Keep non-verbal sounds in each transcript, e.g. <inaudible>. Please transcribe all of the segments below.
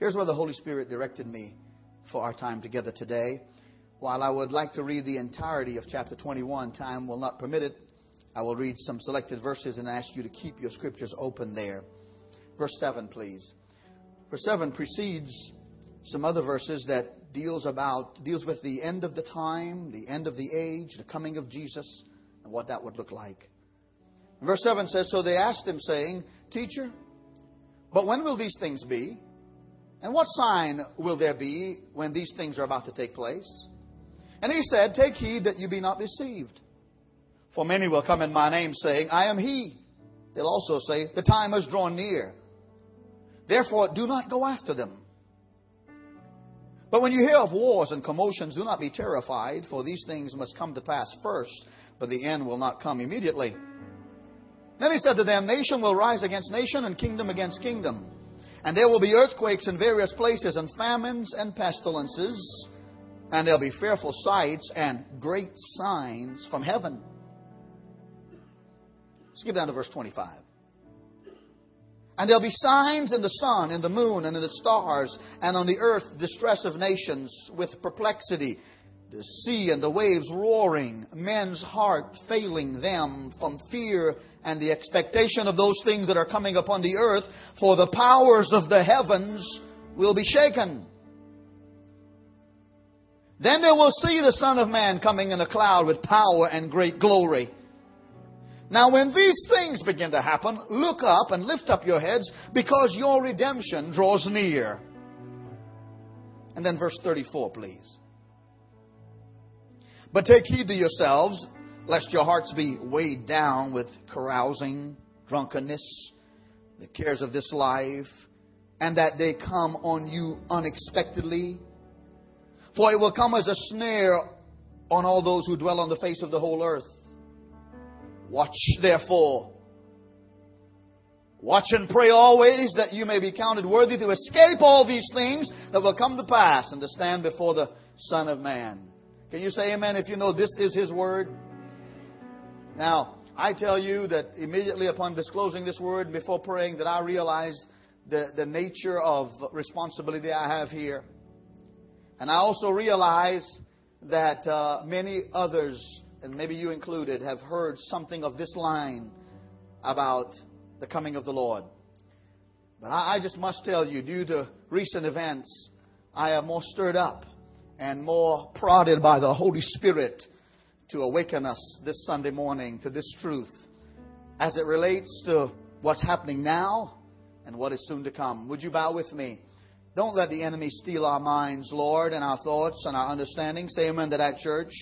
Here's where the Holy Spirit directed me for our time together today. While I would like to read the entirety of chapter 21, time will not permit it. I will read some selected verses and ask you to keep your scriptures open there. Verse 7, please. Verse 7 precedes some other verses that deals about deals with the end of the time, the end of the age, the coming of Jesus, and what that would look like. Verse 7 says, So they asked him, saying, Teacher, but when will these things be? And what sign will there be when these things are about to take place? And he said, Take heed that you be not deceived. For many will come in my name, saying, I am he. They'll also say, The time has drawn near. Therefore, do not go after them. But when you hear of wars and commotions, do not be terrified, for these things must come to pass first, but the end will not come immediately. Then he said to them, Nation will rise against nation, and kingdom against kingdom. And there will be earthquakes in various places, and famines and pestilences, and there'll be fearful sights and great signs from heaven. Skip down to verse 25. And there'll be signs in the sun, in the moon, and in the stars, and on the earth distress of nations with perplexity, the sea and the waves roaring, men's heart failing them from fear and the expectation of those things that are coming upon the earth, for the powers of the heavens will be shaken. Then they will see the Son of Man coming in a cloud with power and great glory. Now, when these things begin to happen, look up and lift up your heads because your redemption draws near. And then verse 34, please. But take heed to yourselves, lest your hearts be weighed down with carousing, drunkenness, the cares of this life, and that they come on you unexpectedly. For it will come as a snare on all those who dwell on the face of the whole earth. Watch therefore. Watch and pray always that you may be counted worthy to escape all these things that will come to pass and to stand before the Son of Man. Can you say amen if you know this is His Word? Now, I tell you that immediately upon disclosing this Word before praying that I realized the, the nature of responsibility I have here. And I also realize that uh, many others and maybe you included, have heard something of this line about the coming of the Lord. But I, I just must tell you, due to recent events, I am more stirred up and more prodded by the Holy Spirit to awaken us this Sunday morning to this truth as it relates to what's happening now and what is soon to come. Would you bow with me? Don't let the enemy steal our minds, Lord, and our thoughts and our understanding. Say amen to that, church.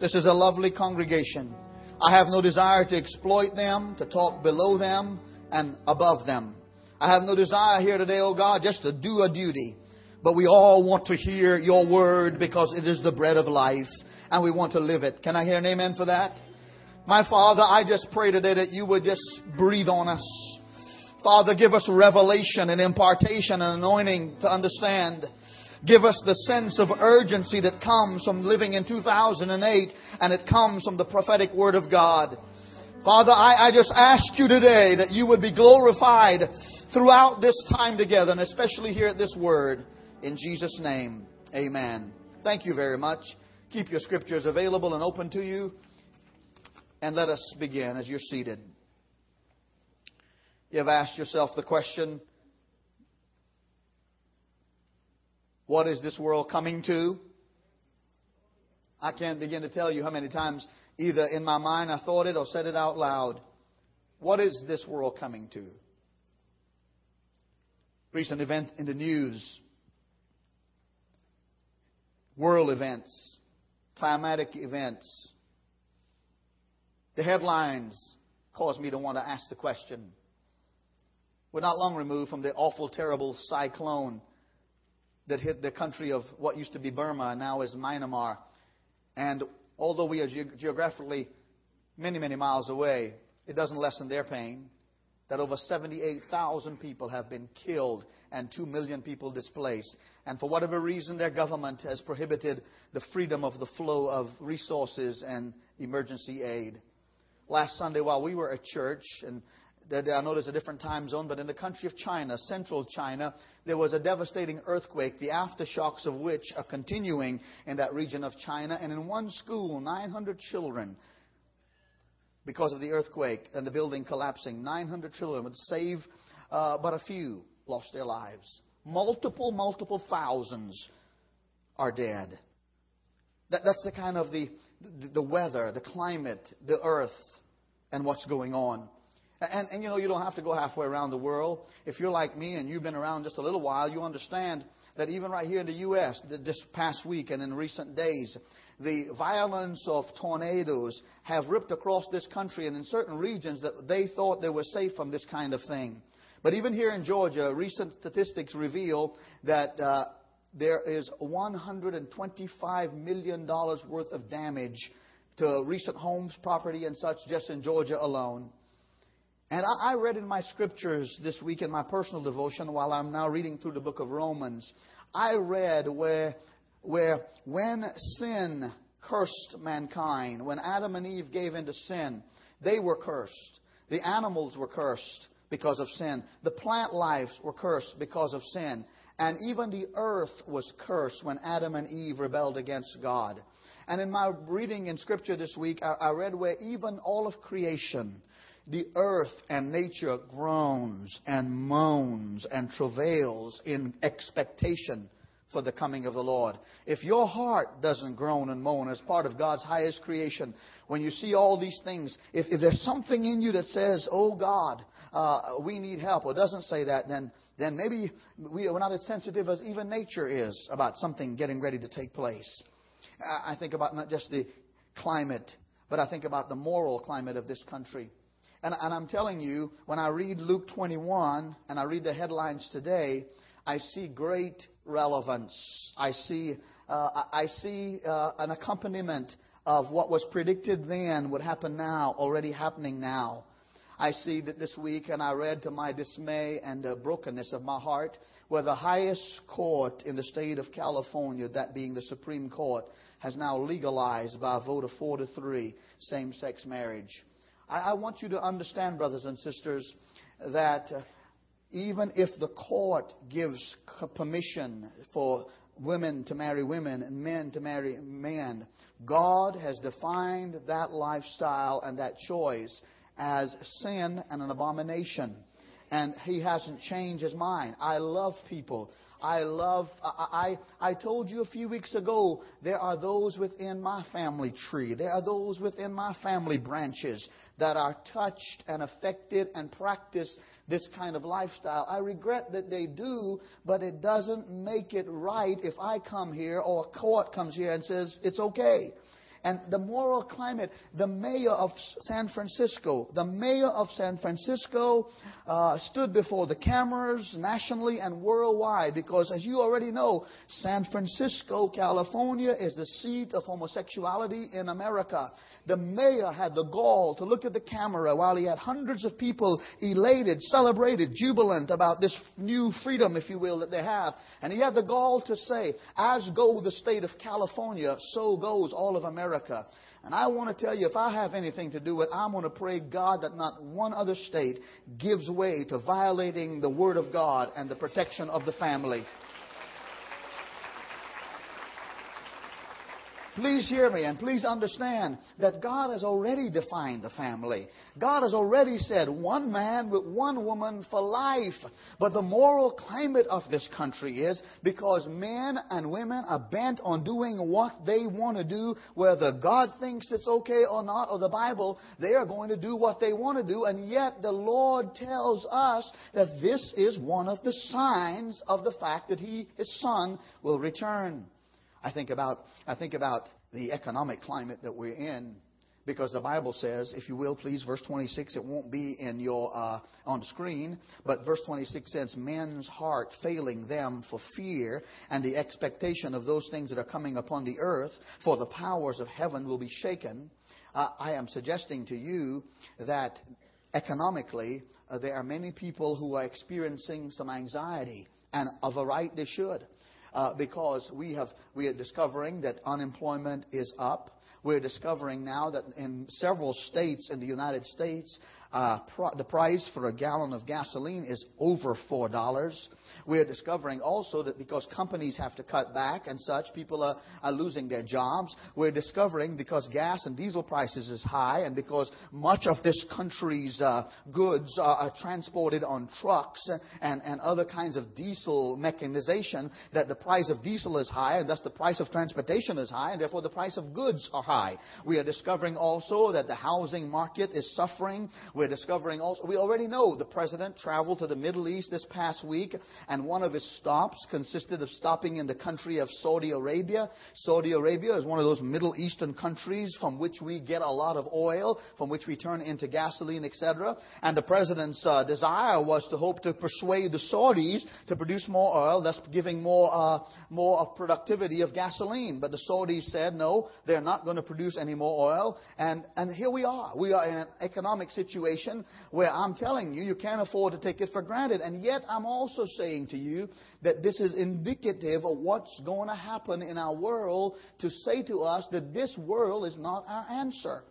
This is a lovely congregation. I have no desire to exploit them, to talk below them and above them. I have no desire here today, oh God, just to do a duty. But we all want to hear your word because it is the bread of life and we want to live it. Can I hear an amen for that? My Father, I just pray today that you would just breathe on us. Father, give us revelation and impartation and anointing to understand Give us the sense of urgency that comes from living in 2008 and it comes from the prophetic word of God. Father, I, I just ask you today that you would be glorified throughout this time together and especially here at this word. In Jesus' name, amen. Thank you very much. Keep your scriptures available and open to you. And let us begin as you're seated. You have asked yourself the question What is this world coming to? I can't begin to tell you how many times either in my mind I thought it or said it out loud. What is this world coming to? Recent event in the news, world events, climatic events. The headlines caused me to want to ask the question. We're not long removed from the awful, terrible cyclone that hit the country of what used to be Burma, now is Myanmar. And although we are ge- geographically many, many miles away, it doesn't lessen their pain. That over 78,000 people have been killed and 2 million people displaced. And for whatever reason, their government has prohibited the freedom of the flow of resources and emergency aid. Last Sunday, while we were at church, and I know there's a different time zone, but in the country of China, central China, there was a devastating earthquake, the aftershocks of which are continuing in that region of China. And in one school, 900 children, because of the earthquake and the building collapsing, 900 children would save uh, but a few lost their lives. Multiple, multiple thousands are dead. That, that's the kind of the, the weather, the climate, the earth, and what's going on. And, and you know, you don't have to go halfway around the world. If you're like me and you've been around just a little while, you understand that even right here in the U.S., this past week and in recent days, the violence of tornadoes have ripped across this country and in certain regions that they thought they were safe from this kind of thing. But even here in Georgia, recent statistics reveal that uh, there is $125 million worth of damage to recent homes, property, and such just in Georgia alone. And I, I read in my scriptures this week in my personal devotion while I'm now reading through the book of Romans, I read where, where when sin cursed mankind, when Adam and Eve gave into sin, they were cursed. The animals were cursed because of sin. The plant lives were cursed because of sin. And even the earth was cursed when Adam and Eve rebelled against God. And in my reading in Scripture this week, I, read where even all of creation, the earth and nature groans and moans and travails in expectation for the coming of the Lord. If your heart doesn't groan and moan as part of God's highest creation, when you see all these things, if, if there's something in you that says, Oh God, uh, we need help, or doesn't say that, then, then maybe we are not as sensitive as even nature is about something getting ready to take place. I think about not just the climate, but I think about the moral climate of this country. And, and I'm telling you, when I read Luke 21 and I read the headlines today, I see great relevance. I see, uh, I see uh, an accompaniment of what was predicted then would happen now, already happening now. I see that this week, and I read to my dismay and the brokenness of my heart, where the highest court in the state of California, that being the Supreme Court, has now legalized by a vote of four to three same sex marriage. I, want you to understand, brothers and sisters, that even if the court gives permission for women to marry women and men to marry men, God has defined that lifestyle and that choice as sin and an abomination. And he hasn't changed his mind. I love people. I love, I, I, I told you a few weeks ago, there are those within my family tree. There are those within my family branches that are touched and affected and practice this kind of lifestyle. I regret that they do, but it doesn't make it right if I come here or a court comes here and says it's okay and the moral climate. The mayor of San Francisco, the mayor of San Francisco uh, stood before the cameras nationally and worldwide because, as you already know, San Francisco, California is the seat of homosexuality in America. The mayor had the gall to look at the camera while he had hundreds of people elated, celebrated, jubilant about this new freedom, if you will, that they have. And he had the gall to say, as go the state of California, so goes all of America. And I want to tell you, if I have anything to do with it, I'm going to pray God that not one other state gives way to violating the Word of God and the protection of the family. Please hear me and please understand that God has already defined the family. God has already said one man with one woman for life. But the moral climate of this country is because men and women are bent on doing what they want to do, whether God thinks it's okay or not, or the Bible, they are going to do what they want to do. And yet the Lord tells us that this is one of the signs of the fact that He, His Son, will return. I think about, I think about the economic climate that we're in because the Bible says, if you will, please, verse 26, it won't be in your uh, on the screen, but verse 26 says, "Men's heart failing them for fear and the expectation of those things that are coming upon the earth, for the powers of heaven will be shaken." Uh, I am suggesting to you that economically uh, there are many people who are experiencing some anxiety, and of a right they should uh, because we, have, we are discovering that unemployment is up. We're discovering now that in several states in the United States, uh, the price for a gallon of gasoline is over $4. We're discovering also that because companies have to cut back and such, people are, are losing their jobs. We're discovering because gas and diesel prices is high and because much of this country's uh, goods are, are, transported on trucks and, and other kinds of diesel mechanization, that the price of diesel is high and thus the price of transportation is high and therefore the price of goods are high. We are discovering also that the housing market is suffering. We're discovering also, we already know the president traveled to the Middle East this past week and one of his stops consisted of stopping in the country of Saudi Arabia. Saudi Arabia is one of those Middle Eastern countries from which we get a lot of oil, from which we turn into gasoline, etc. And the president's uh, desire was to hope to persuade the Saudis to produce more oil, thus giving more, uh, more of productivity of gasoline. But the Saudis said, no, they're not going to produce any more oil. And, and here we are. We are in an economic situation where I'm telling you, you can't afford to take it for granted. And yet I'm also saying saying to you that this is indicative of what's going to happen in our world to say to us that this world is not our answer.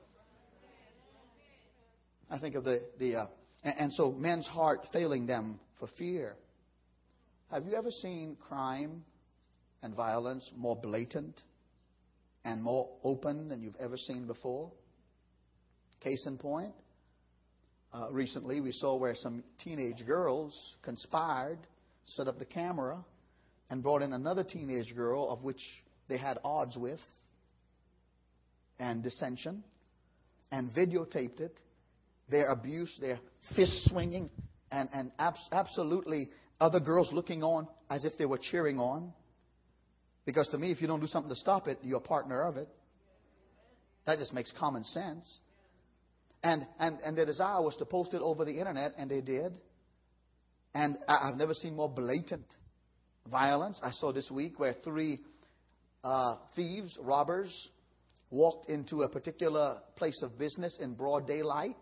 I think of the, the uh, and, and so men's heart failing them for fear. Have you ever seen crime and violence more blatant and more open than you've ever seen before? Case in point, uh, recently we saw where some teenage girls conspired set up the camera, and brought in another teenage girl of which they had odds with and dissension and videotaped it, their abuse, their fist swinging, and, and abs- absolutely other girls looking on as if they were cheering on. Because to me, if you don't do something to stop it, you're a partner of it. That just makes common sense. And, and, and their desire was to post it over the internet, and they did. And I've never seen more blatant violence. I saw this week where three uh, thieves, robbers, walked into a particular place of business in broad daylight.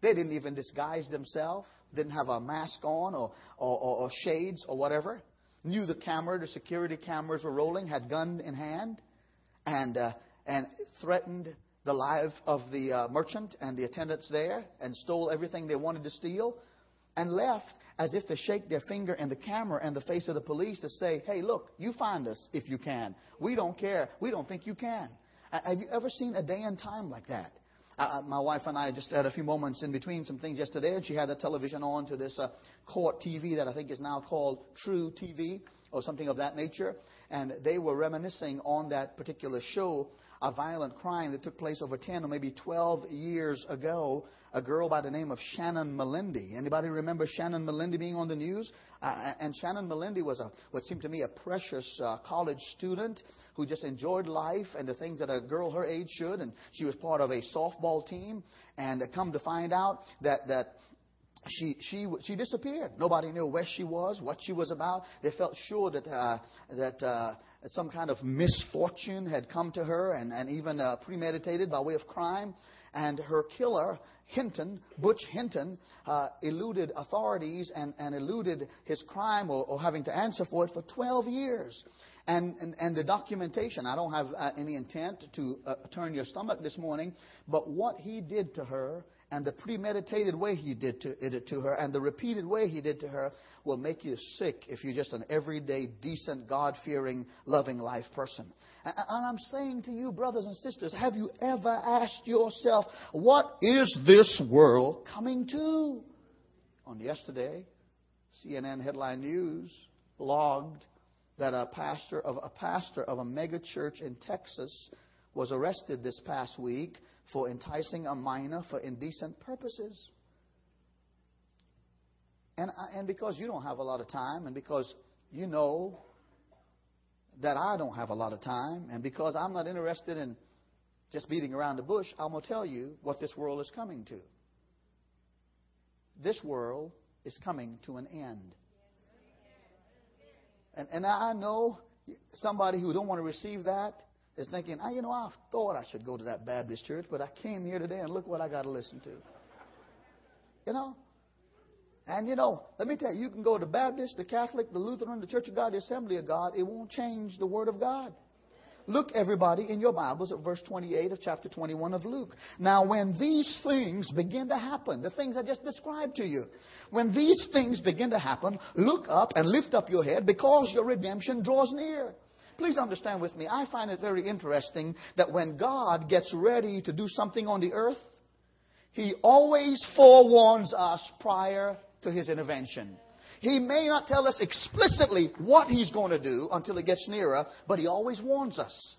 They didn't even disguise themselves, didn't have a mask on or, or, or, or shades or whatever. Knew the camera, the security cameras were rolling, had gun in hand, and, uh, and threatened the life of the uh, merchant and the attendants there and stole everything they wanted to steal and left as if to shake their finger in the camera and the face of the police to say, hey, look, you find us if you can. We don't care. We don't think you can. Have you ever seen a day and time like that? Uh, my wife and I just had a few moments in between some things yesterday, and she had the television on to this uh, court TV that I think is now called truTV or something of that nature. And they were reminiscing on that particular show a violent crime that took place over 10 or maybe 12 years ago. A girl by the name of Shannon Melendi. Anybody remember Shannon Melendi being on the news? Uh, and Shannon Melendi was a, what seemed to me a precious uh, college student who just enjoyed life and the things that a girl her age should. And she was part of a softball team. And come to find out that, that she, she, she disappeared. Nobody knew where she was, what she was about. They felt sure that, uh, that uh, some kind of misfortune had come to her and, and even uh, premeditated by way of crime. And her killer, Hinton, Butch Hinton, uh, eluded authorities and, and eluded his crime or, or having to answer for it for 12 years. And, and, and, the documentation, I don't have uh, any intent to uh, turn your stomach this morning, but what he did to her and the premeditated way he did to, it to her and the repeated way he did to her will make you sick if you're just an everyday, decent, God fearing, loving life person. And I'm saying to you, brothers and sisters, have you ever asked yourself, what is this world coming to? On yesterday, CNN headline news logged that a pastor of a pastor of a mega church in Texas was arrested this past week for enticing a minor for indecent purposes. And, and because you don't have a lot of time, and because you know that I don't have a lot of time, and because I'm not interested in just beating around the bush, I'm going to tell you what this world is coming to. This world is coming to an end. And, and I know somebody who don't want to receive that is thinking, oh, you know, I thought I should go to that Baptist church, but I came here today and look what I got to listen to. You know? And you know, let me tell you, you can go to Baptist, the Catholic, the Lutheran, the Church of God, the Assembly of God. It won't change the Word of God. Look, everybody, in your Bibles at verse 28 of chapter 21 of Luke. Now, when these things begin to happen, the things I just described to you, when these things begin to happen, look up and lift up your head because your redemption draws near. Please understand with me, I find it very interesting that when God gets ready to do something on the earth, He always forewarns us prior to His intervention. He may not tell us explicitly what He's going to do until it gets nearer, but He always warns us.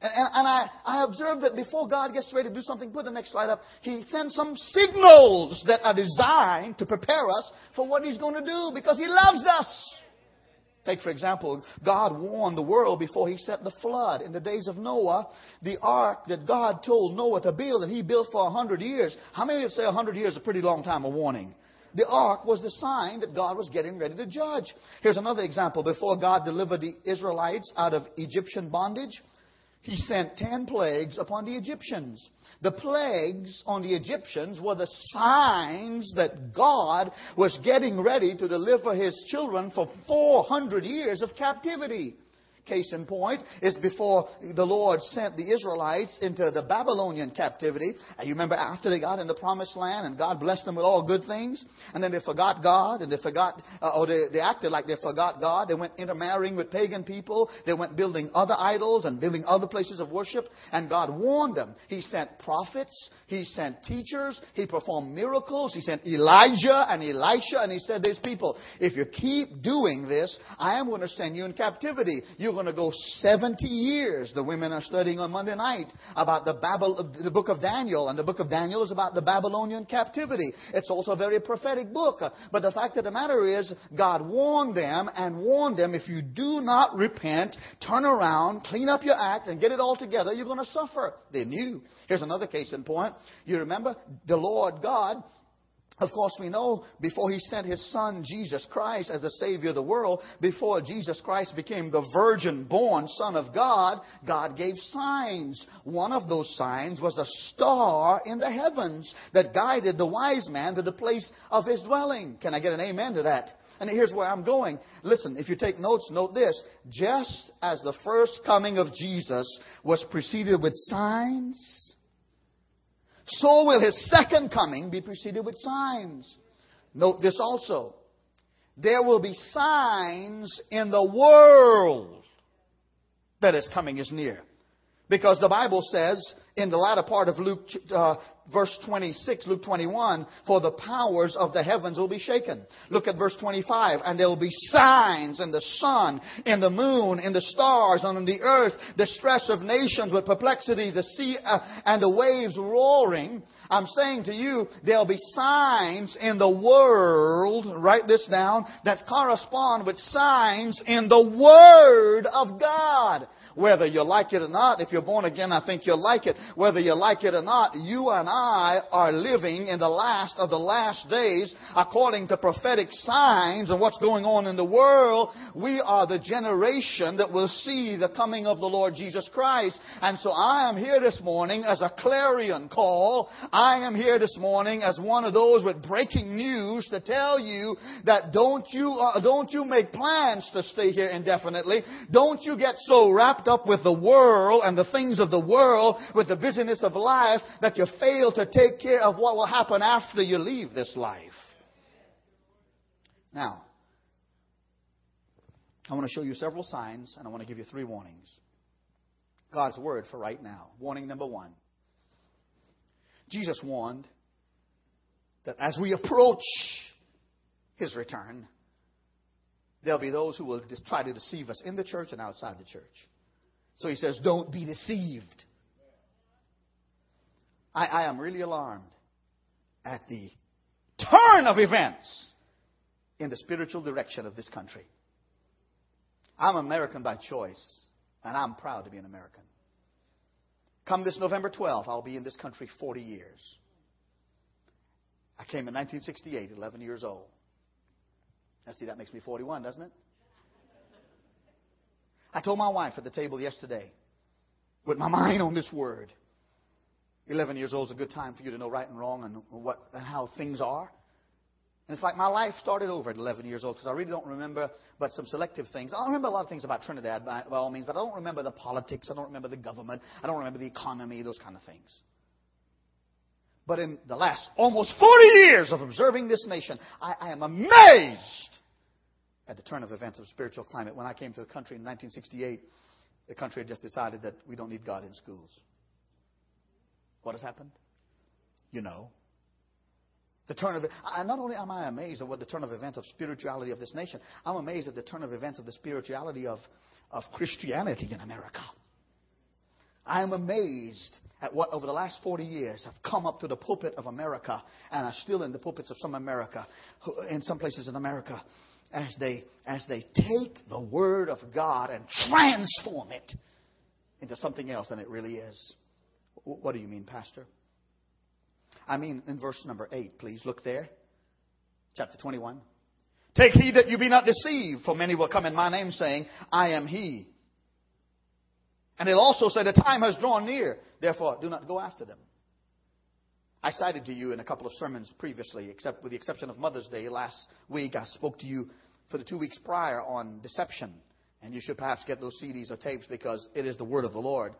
And, and, and I, I observed that before God gets ready to do something, put the next slide up, He sends some signals that are designed to prepare us for what He's going to do because He loves us. Take, for example, God warned the world before He set the flood. In the days of Noah, the ark that God told Noah to build, and he built for a hundred years. How many would say a hundred years is a pretty long time of warning? The ark was the sign that God was getting ready to judge. Here's another example. Before God delivered the Israelites out of Egyptian bondage, he sent ten plagues upon the Egyptians. The plagues on the Egyptians were the signs that God was getting ready to deliver his children for 400 years of captivity. Case in point is before the Lord sent the Israelites into the Babylonian captivity. And you remember after they got in the promised land and God blessed them with all good things, and then they forgot God and they forgot, uh, or they, they acted like they forgot God. They went intermarrying with pagan people. They went building other idols and building other places of worship. And God warned them. He sent prophets. He sent teachers. He performed miracles. He sent Elijah and Elisha. And he said, these people, if you keep doing this, I am going to send you in captivity. You're going to go 70 years. The women are studying on Monday night about the, Babel, the book of Daniel, and the book of Daniel is about the Babylonian captivity. It's also a very prophetic book. But the fact of the matter is, God warned them and warned them if you do not repent, turn around, clean up your act, and get it all together, you're going to suffer. They knew. Here's another case in point. You remember the Lord God of course, we know before he sent his son Jesus Christ as the Savior of the world, before Jesus Christ became the virgin born Son of God, God gave signs. One of those signs was a star in the heavens that guided the wise man to the place of his dwelling. Can I get an amen to that? And here's where I'm going. Listen, if you take notes, note this. Just as the first coming of Jesus was preceded with signs, so will his second coming be preceded with signs. Note this also. There will be signs in the world that his coming is near. Because the Bible says in the latter part of Luke uh, verse 26, Luke 21, for the powers of the heavens will be shaken. Look at verse 25, and there will be signs in the sun, in the moon, in the stars, and on the earth, distress of nations with perplexity, the sea uh, and the waves roaring. I'm saying to you, there'll be signs in the world, write this down, that correspond with signs in the Word of God. Whether you like it or not, if you're born again, I think you'll like it. Whether you like it or not, you and I are living in the last of the last days according to prophetic signs and what's going on in the world. We are the generation that will see the coming of the Lord Jesus Christ. And so I am here this morning as a clarion call. I am here this morning as one of those with breaking news to tell you that don't you, uh, don't you make plans to stay here indefinitely. Don't you get so wrapped up with the world and the things of the world, with the busyness of life, that you fail to take care of what will happen after you leave this life. Now, I want to show you several signs, and I want to give you three warnings. God's word for right now. Warning number one Jesus warned that as we approach his return, there'll be those who will try to deceive us in the church and outside the church. So he says, Don't be deceived. I, I am really alarmed at the turn of events in the spiritual direction of this country. I'm American by choice, and I'm proud to be an American. Come this November 12th, I'll be in this country 40 years. I came in 1968, 11 years old. Now, see, that makes me 41, doesn't it? I told my wife at the table yesterday, with my <laughs> mind on this word, 11 years old is a good time for you to know right and wrong and what and how things are. And it's like my life started over at 11 years old because I really don't remember but some selective things. I don't remember a lot of things about Trinidad by, by all means, but I don't remember the politics. I don't remember the government. I don't remember the economy, those kind of things. But in the last almost 40 years of observing this nation, I, I am amazed at the turn of events of spiritual climate. When I came to the country in 1968, the country had just decided that we don't need God in schools. What has happened? You know. The turn of I, not only am I amazed at what the turn of events of spirituality of this nation, I'm amazed at the turn of events of the spirituality of, of Christianity in America. I am amazed at what over the last 40 years have come up to the pulpit of America and are still in the pulpits of some America, in some places in America, as they, as they take the Word of God and transform it into something else than it really is. What do you mean, Pastor? I mean, in verse number 8, please look there. Chapter 21. Take heed that you be not deceived, for many will come in my name saying, I am he. And it'll also say, the time has drawn near, therefore do not go after them. I cited to you in a couple of sermons previously, except with the exception of Mother's Day last week, I spoke to you for the two weeks prior on deception. And you should perhaps get those CDs or tapes because it is the word of the Lord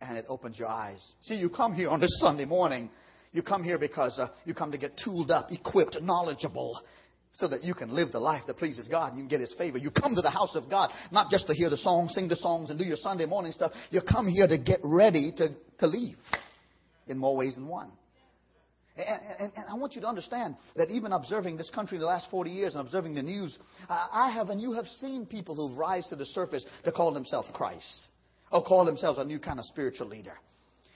and it opens your eyes. See, you come here on this Sunday morning. You come here because uh, you come to get tooled up, equipped, knowledgeable, so that you can live the life that pleases God and you can get His favor. You come to the house of God not just to hear the songs, sing the songs, and do your Sunday morning stuff. You come here to get ready to, to leave in more ways than one. And, and, and, I want you to understand that even observing this country in the last 40 years and observing the news, I have and you have seen people who rise to the surface to call themselves Christ or call themselves a new kind of spiritual leader.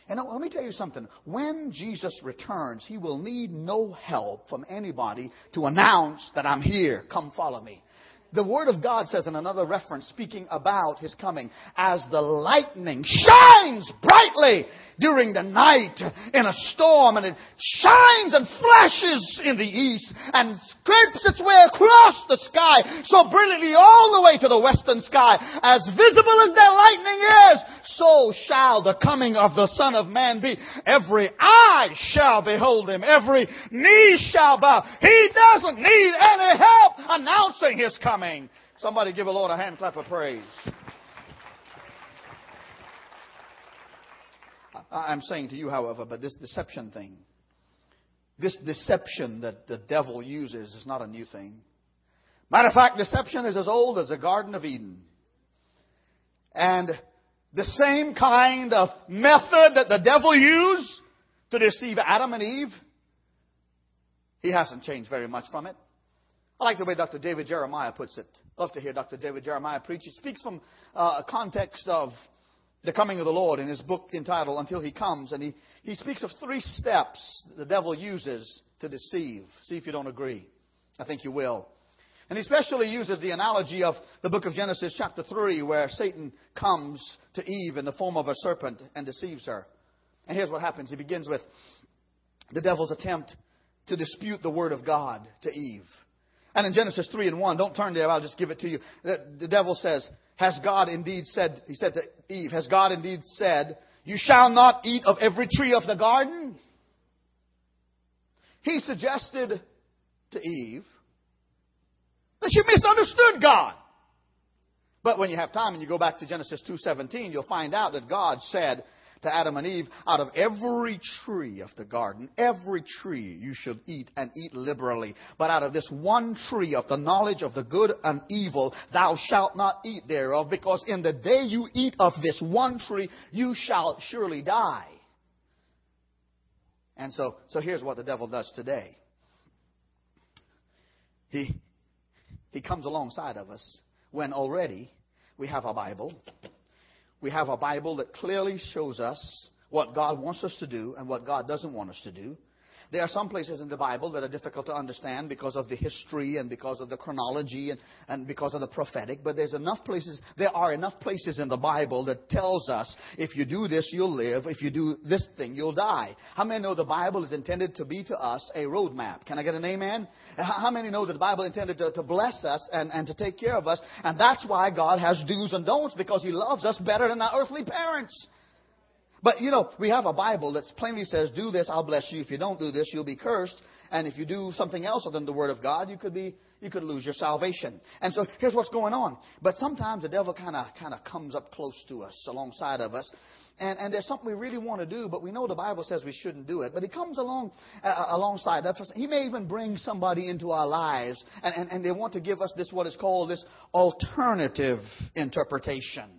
And let me tell you something. When Jesus returns, he will need no help from anybody to announce that I'm here. Come follow me. The Word of God says in another reference, speaking about His coming, as the lightning shines brightly during the night in a storm, and it shines and flashes in the east, and scrapes its way across the sky so brilliantly all the way to the western sky. As visible as that lightning is, so shall the coming of the Son of Man be. Every eye shall behold Him, every knee shall bow. He doesn't need any help announcing His coming coming. Somebody give a Lord a hand clap of praise. I'm saying to you, however, but this deception thing, this deception that the devil uses is not a new thing. Matter of fact, deception is as old as the Garden of Eden. And the same kind of method that the devil used to deceive Adam and Eve, he hasn't changed very much from it. I like the way Dr. David Jeremiah puts it. Love to hear Dr. David Jeremiah preach. He speaks from uh, a context of the coming of the Lord in his book entitled Until He Comes. And he, he speaks of three steps the devil uses to deceive. See if you don't agree. I think you will. And he especially uses the analogy of the book of Genesis, chapter 3, where Satan comes to Eve in the form of a serpent and deceives her. And here's what happens. He begins with the devil's attempt to dispute the word of God to Eve. And in Genesis 3 and 1, don't turn there, I'll just give it to you. The, the devil says, Has God indeed said, he said to Eve, Has God indeed said, You shall not eat of every tree of the garden? He suggested to Eve that she misunderstood God. But when you have time and you go back to Genesis 2:17, you'll find out that God said, to Adam and Eve, out of every tree of the garden, every tree you should eat and eat liberally. But out of this one tree of the knowledge of the good and evil, thou shalt not eat thereof, because in the day you eat of this one tree, you shall surely die. And so, so here's what the devil does today. He, he comes alongside of us when already we have a Bible we have a Bible that clearly shows us what God wants us to do and what God doesn't want us to do. There are some places in the Bible that are difficult to understand because of the history and because of the chronology and, and because of the prophetic, but there's enough places, there are enough places in the Bible that tells us if you do this, you'll live. If you do this thing, you'll die. How many know the Bible is intended to be to us a roadmap? Can I get an amen? How many know that the Bible intended to, to bless us and, and to take care of us? And that's why God has do's and don'ts because He loves us better than our earthly parents. But you know, we have a Bible that plainly says, do this, I'll bless you. If you don't do this, you'll be cursed. And if you do something else other than the Word of God, you could be you could lose your salvation. And so here's what's going on. But sometimes the devil kind of kind of comes up close to us, alongside of us. And, and there's something we really want to do, but we know the Bible says we shouldn't do it. But he comes along uh, uh alongside us. He may even bring somebody into our lives, and, and, and they want to give us this what is called this alternative interpretation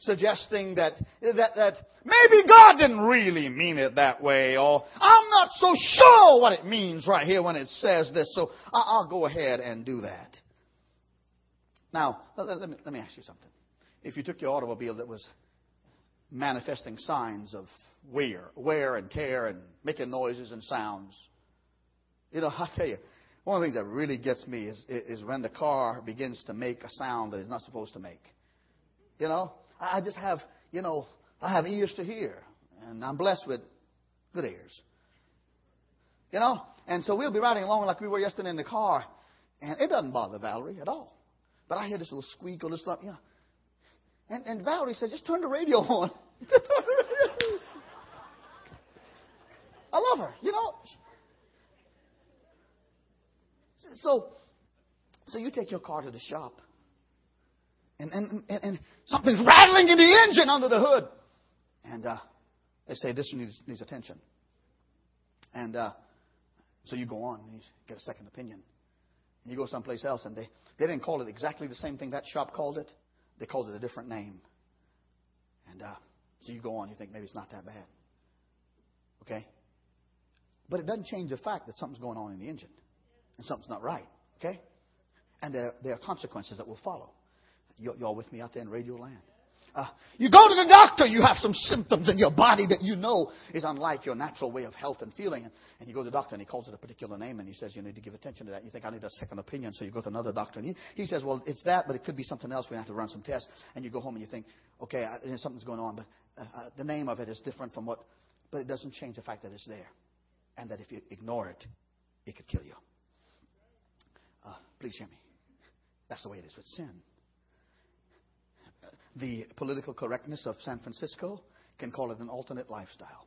suggesting that, that, that maybe God didn't really mean it that way, or I'm not so sure what it means right here when it says this, so I'll go ahead and do that. Now, let me, let me ask you something. If you took your automobile that was manifesting signs of wear, wear and tear and making noises and sounds, you know, <laughs> I tell you, one of the things that really gets me is, is when the car begins to make a sound that it's not supposed to make. You know, I just have, you know, I have ears to hear, and I'm blessed with good ears. You know? And so we'll be riding along like we were yesterday in the car, and it doesn't bother Valerie at all. But I hear this little squeak or this you know. And, and Valerie says, just turn the radio <laughs> on. I love her, you know. So, so you take your car to the shop and, and, and, and something's rattling in the engine under the hood. And uh, they say, This needs, needs attention. And uh, so you go on and you get a second opinion. And you go someplace else, and they, they didn't call it exactly the same thing that shop called it. They called it a different name. And uh, so you go on, you think maybe it's not that bad. Okay? But it doesn't change the fact that something's going on in the engine and something's not right. Okay? And there, there are consequences that will follow. Y'all with me out there in radio land? Uh, you go to the doctor, you have some symptoms in your body that you know is unlike your natural way of health and feeling. And, you go to the doctor and he calls it a particular name and he says you need to give attention to that. You think, I need a second opinion. So you go to another doctor and he, he says, well, it's that, but it could be something else. We have to run some tests. And you go home and you think, okay, I, something's going on, but uh, uh, the name of it is different from what, but it doesn't change the fact that it's there. And that if you ignore it, it could kill you. Uh, please hear me. That's the way it is with sin the political correctness of San Francisco can call it an alternate lifestyle.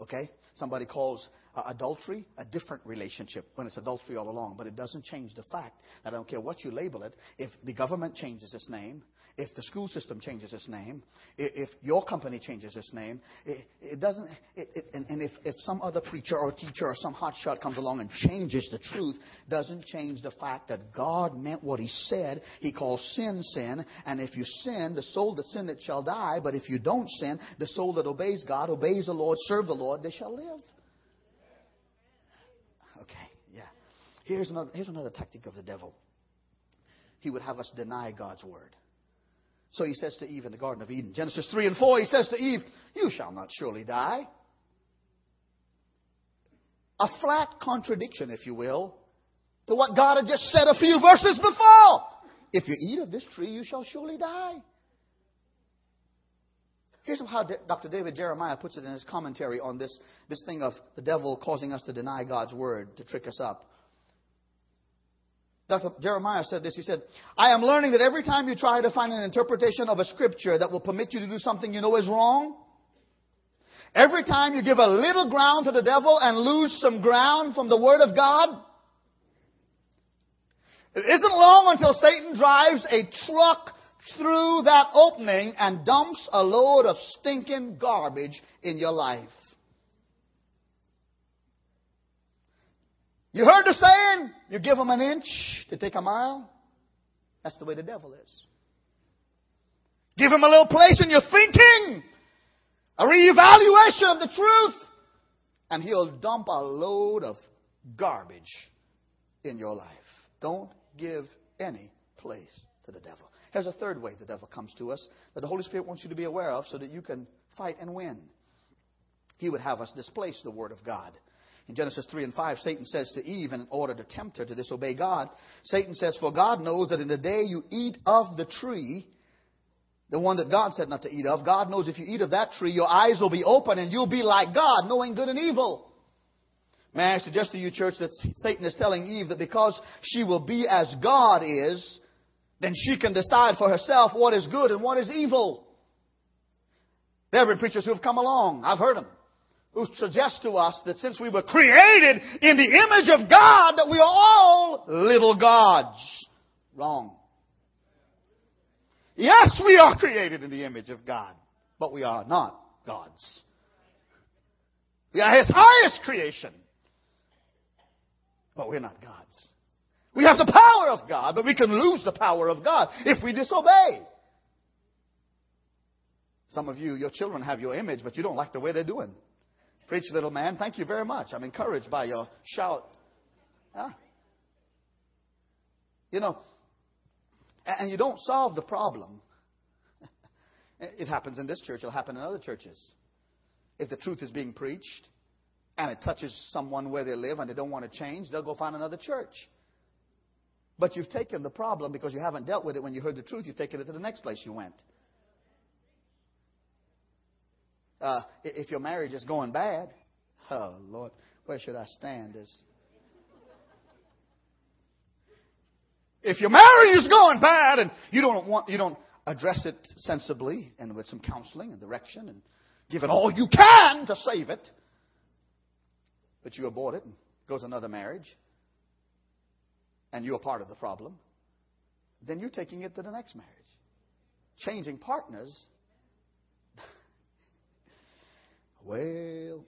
Okay? Somebody calls uh, adultery a different relationship when it's adultery all along, but it doesn't change the fact that I don't care what you label it, if the government changes its name, if the school system changes its name, if your company changes its name, it, it doesn't. It, it, and, and if, if some other preacher or teacher or some hotshot comes along and changes the truth, doesn't change the fact that God meant what He said. He calls sin sin, and if you sin, the soul that sinned it shall die. But if you don't sin, the soul that obeys God, obeys the Lord, serve the Lord, they shall live. Okay, yeah. Here's another, here's another tactic of the devil. He would have us deny God's word. So he says to Eve in the Garden of Eden, Genesis 3 and 4, he says to Eve, You shall not surely die. A flat contradiction, if you will, to what God had just said a few verses before. If you eat of this tree, you shall surely die. Here's how Dr. David Jeremiah puts it in his commentary on this, this thing of the devil causing us to deny God's word, to trick us up. Dr. Jeremiah said this. He said, I am learning that every time you try to find an interpretation of a scripture that will permit you to do something you know is wrong, every time you give a little ground to the devil and lose some ground from the Word of God, it isn't long until Satan drives a truck through that opening and dumps a load of stinking garbage in your life. You heard the saying, you give them an inch to take a mile. That's the way the devil is. Give him a little place in your thinking, a reevaluation of the truth, and he'll dump a load of garbage in your life. Don't give any place to the devil. Here's a third way the devil comes to us that the Holy Spirit wants you to be aware of so that you can fight and win. He would have us displace the Word of God. In Genesis 3 and 5, Satan says to Eve, in order to tempt her to disobey God, Satan says, For God knows that in the day you eat of the tree, the one that God said not to eat of, God knows if you eat of that tree, your eyes will be open and you'll be like God, knowing good and evil. May I suggest to you, church, that Satan is telling Eve that because she will be as God is, then she can decide for herself what is good and what is evil. There have been preachers who have come along. I've heard them who suggests to us that since we were created in the image of God, that we are all little gods. Wrong. Yes, we are created in the image of God, but we are not gods. We are His highest creation, but we're not gods. We have the power of God, but we can lose the power of God if we disobey. Some of you, your children have your image, but you don't like the way they're doing. Preach, little man. Thank you very much. I'm encouraged by your shout. Huh? You know, and you don't solve the problem. <laughs> It happens in this church, it'll happen in other churches. If the truth is being preached and it touches someone where they live and they don't want to change, they'll go find another church. But you've taken the problem because you haven't dealt with it when you heard the truth, you've taken it to the next place you went. Uh, if your marriage is going bad, oh Lord, where should I stand? Is if your marriage is going bad and you don't want, you don't address it sensibly and with some counseling and direction and give it all you can to save it, but you abort it and go to another marriage, and you're part of the problem, then you're taking it to the next marriage. Changing partners well,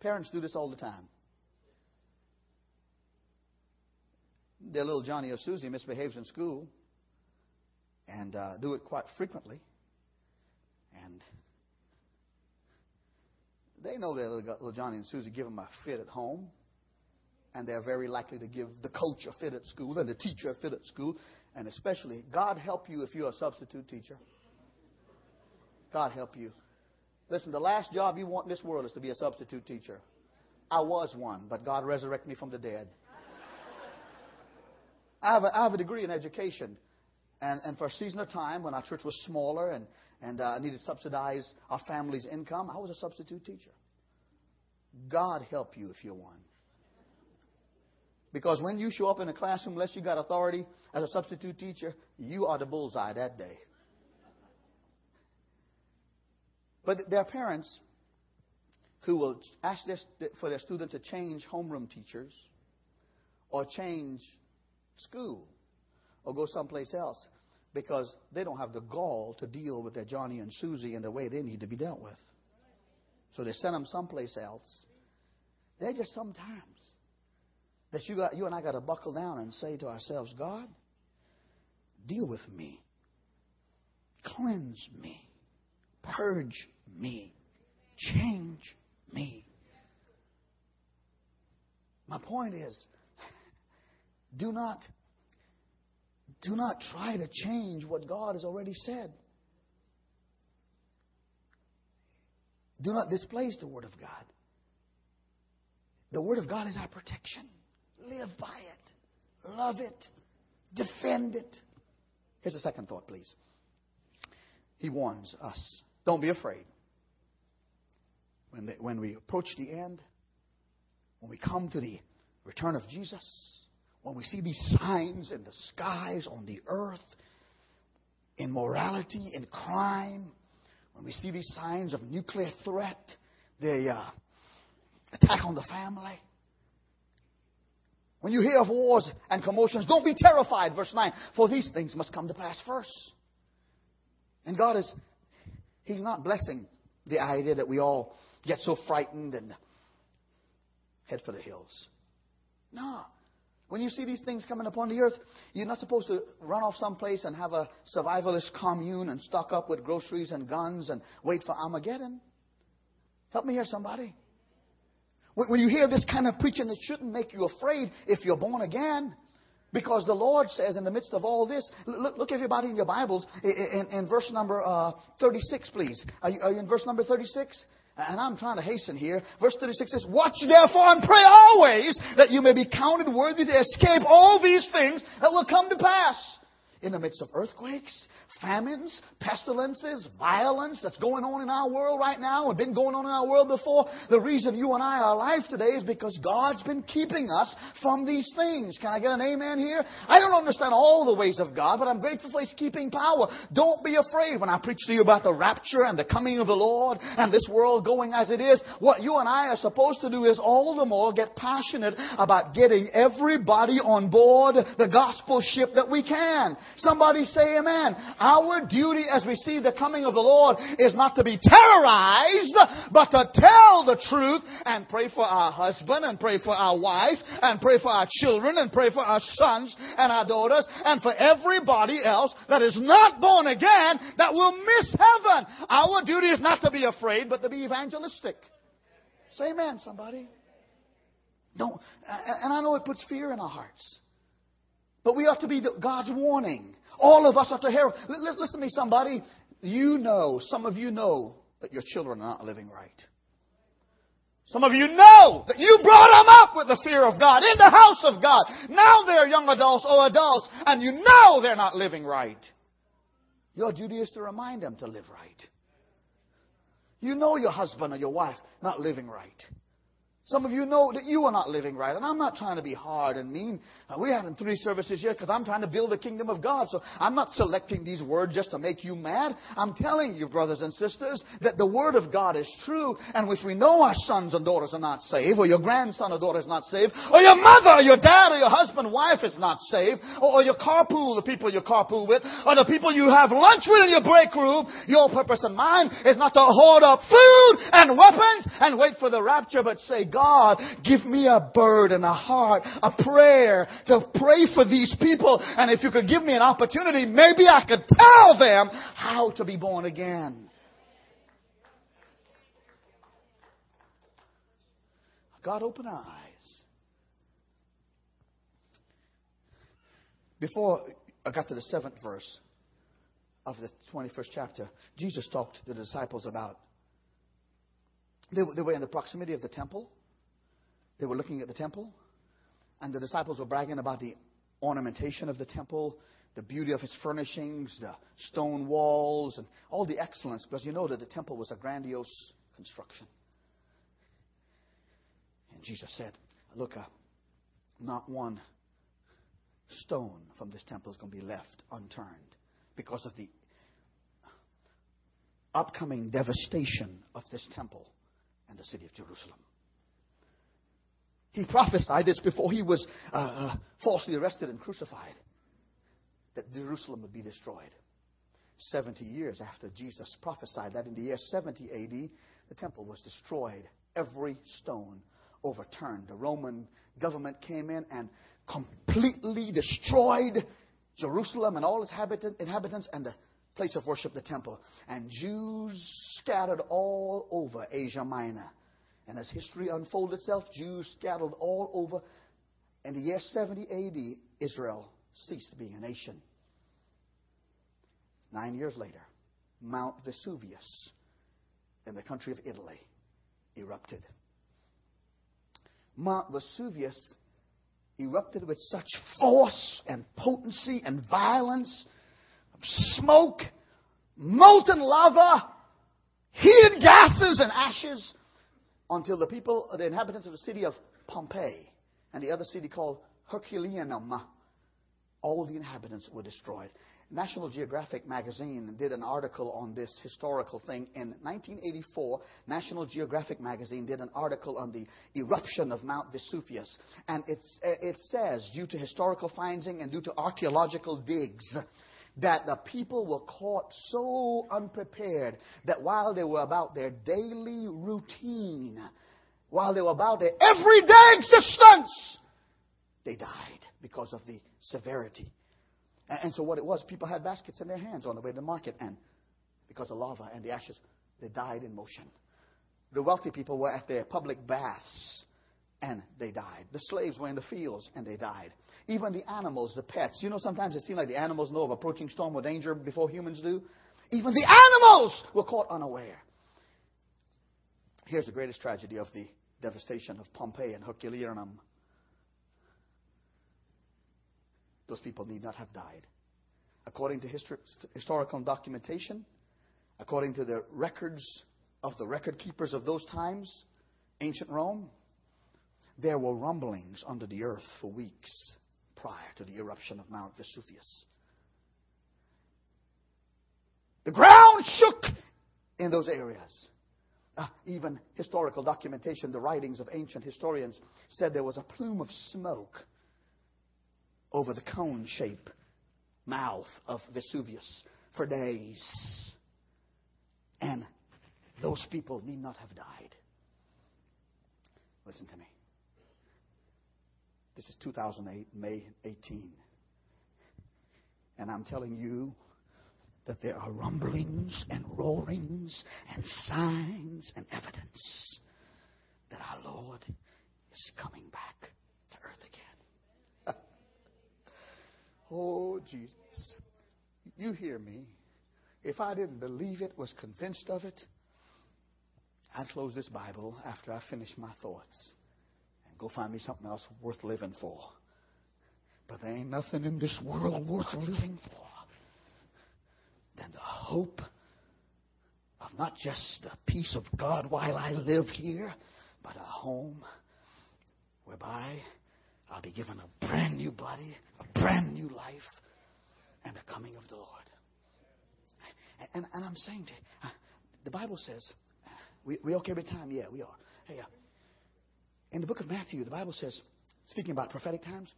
parents do this all the time. Their little Johnny or Susie misbehaves in school and uh, do it quite frequently. And they know that little Johnny and Susie give them a fit at home. And they're very likely to give the coach a fit at school and the teacher a fit at school. And especially, God help you if you're a substitute teacher. God help you. Listen, the last job you want in this world is to be a substitute teacher. I was one, but God resurrected me from the dead. I have a, I have a degree in education. And, and for a season of time, when our church was smaller and, and uh, needed to subsidize our family's income, I was a substitute teacher. God help you if you're one. Because when you show up in a classroom, unless you got authority as a substitute teacher, you are the bullseye that day. But there are parents who will ask their, for their student to change homeroom teachers or change school or go someplace else because they don't have the gall to deal with their Johnny and Susie in the way they need to be dealt with. So they send them someplace else. There are just sometimes that you, got, you and I got to buckle down and say to ourselves, God, deal with me, cleanse me, purge me. Change me. My point is <laughs> do not do not try to change what God has already said. Do not displace the Word of God. The Word of God is our protection. Live by it. Love it. Defend it. Here's a second thought, please. He warns us don't be afraid. When, when we approach the end, when we come to the return of Jesus, when we see these signs in the skies, on the earth, in morality, in crime, when we see these signs of nuclear threat, the uh, attack on the family, when you hear of wars and commotions, don't be terrified, verse 9, for these things must come to pass first. And God is, He's not blessing the idea that we all get so frightened and head for the hills. No. When you see these things coming upon the earth, you're not supposed to run off someplace and have a survivalist commune and stock up with groceries and guns and wait for Armageddon. Help me here, somebody. When you hear this kind of preaching, it shouldn't make you afraid if you're born again. Because the Lord says in the midst of all this, look, look everybody in your Bibles, in, in verse number uh, 36, please. Are you, are you in verse number 36? And I'm trying to hasten here. Verse 36 says, Watch therefore and pray always that you may be counted worthy to escape all these things that will come to pass. In the midst of earthquakes, famines, pestilences, violence that's going on in our world right now and been going on in our world before. The reason you and I are alive today is because God's been keeping us from these things. Can I get an amen here? I don't understand all the ways of God, but I'm grateful for His keeping power. Don't be afraid when I preach to you about the rapture and the coming of the Lord and this world going as it is. What you and I are supposed to do is all the more get passionate about getting everybody on board the gospel ship that we can. Somebody say amen. Our duty as we see the coming of the Lord is not to be terrorized, but to tell the truth and pray for our husband and pray for our wife and pray for our children and pray for our sons and our daughters and for everybody else that is not born again that will miss heaven. Our duty is not to be afraid, but to be evangelistic. Say amen, somebody. Don't, and I know it puts fear in our hearts. But we ought to be God's warning. All of us ought to hear. Listen to me, somebody. You know, some of you know that your children are not living right. Some of you know that you brought them up with the fear of God in the house of God. Now they're young adults or adults, and you know they're not living right. Your duty is to remind them to live right. You know your husband or your wife not living right. Some of you know that you are not living right. And I'm not trying to be hard and mean. Uh, we're having three services here because I'm trying to build the kingdom of God. So I'm not selecting these words just to make you mad. I'm telling you, brothers and sisters, that the word of God is true. And if we know our sons and daughters are not saved, or your grandson or daughter is not saved, or your mother, or your dad, or your husband, wife is not saved, or, or your carpool, the people you carpool with, or the people you have lunch with in your break room, your purpose and mine is not to hoard up food and weapons and wait for the rapture, but say, God, give me a burden, a heart, a prayer to pray for these people. And if you could give me an opportunity, maybe I could tell them how to be born again. God, open eyes. Before I got to the seventh verse of the 21st chapter, Jesus talked to the disciples about they were in the proximity of the temple. They were looking at the temple, and the disciples were bragging about the ornamentation of the temple, the beauty of its furnishings, the stone walls, and all the excellence, because you know that the temple was a grandiose construction. And Jesus said, Look, uh, not one stone from this temple is going to be left unturned because of the upcoming devastation of this temple and the city of Jerusalem. He prophesied this before he was uh, uh, falsely arrested and crucified that Jerusalem would be destroyed. 70 years after Jesus prophesied that in the year 70 AD, the temple was destroyed. Every stone overturned. The Roman government came in and completely destroyed Jerusalem and all its inhabitants and the place of worship, the temple. And Jews scattered all over Asia Minor and as history unfolded itself, Jews scattered all over. In the year 70 AD, Israel ceased being a nation. Nine years later, Mount Vesuvius in the country of Italy erupted. Mount Vesuvius erupted with such force and potency and violence, of smoke, molten lava, heated gases and ashes until the people, the inhabitants of the city of Pompeii and the other city called Herculaneum, all the inhabitants were destroyed. National Geographic magazine did an article on this historical thing in 1984. National Geographic magazine did an article on the eruption of Mount Vesuvius. And it says, due to historical finding and due to archaeological digs, that the people were caught so unprepared that while they were about their daily routine, while they were about their everyday existence, they died because of the severity. And, so what it was, people had baskets in their hands on the way to the market, and because of lava and the ashes, they died in motion. The wealthy people were at their public baths, and they died. The slaves were in the fields, and they died. Even the animals, the pets. You know, sometimes it seems like the animals know of approaching storm or danger before humans do. Even the animals were caught unaware. Here's the greatest tragedy of the devastation of Pompeii and Herculaneum. Those people need not have died. according to histor- historical documentation, according to the records of the record keepers of those times, ancient Rome, there were rumblings under the earth for weeks prior to the eruption of Mount Vesuvius. The ground shook in those areas. Uh, even historical documentation, the writings of ancient historians said there was a plume of smoke over the cone shaped mouth of Vesuvius for days. And those people need not have died. Listen to me. This is 2008, May 18. And I'm telling you, that there are rumblings and roarings and signs and evidence that our Lord is coming back to earth again. <laughs> oh, Jesus. You hear me. If I didn't believe it, was convinced of it, I'd close this Bible after I finish my thoughts go find me something else worth living for. But there ain't nothing in this world worth living for than the hope of not just the peace of God while I live here, but a home whereby I'll be given a brand new body, a brand new life, and the coming of the Lord. And, and I'm saying to you, uh, the Bible says, we, we okay with time? Yeah, we are. Hey, uh, in the book of Matthew, the Bible says, speaking about prophetic times,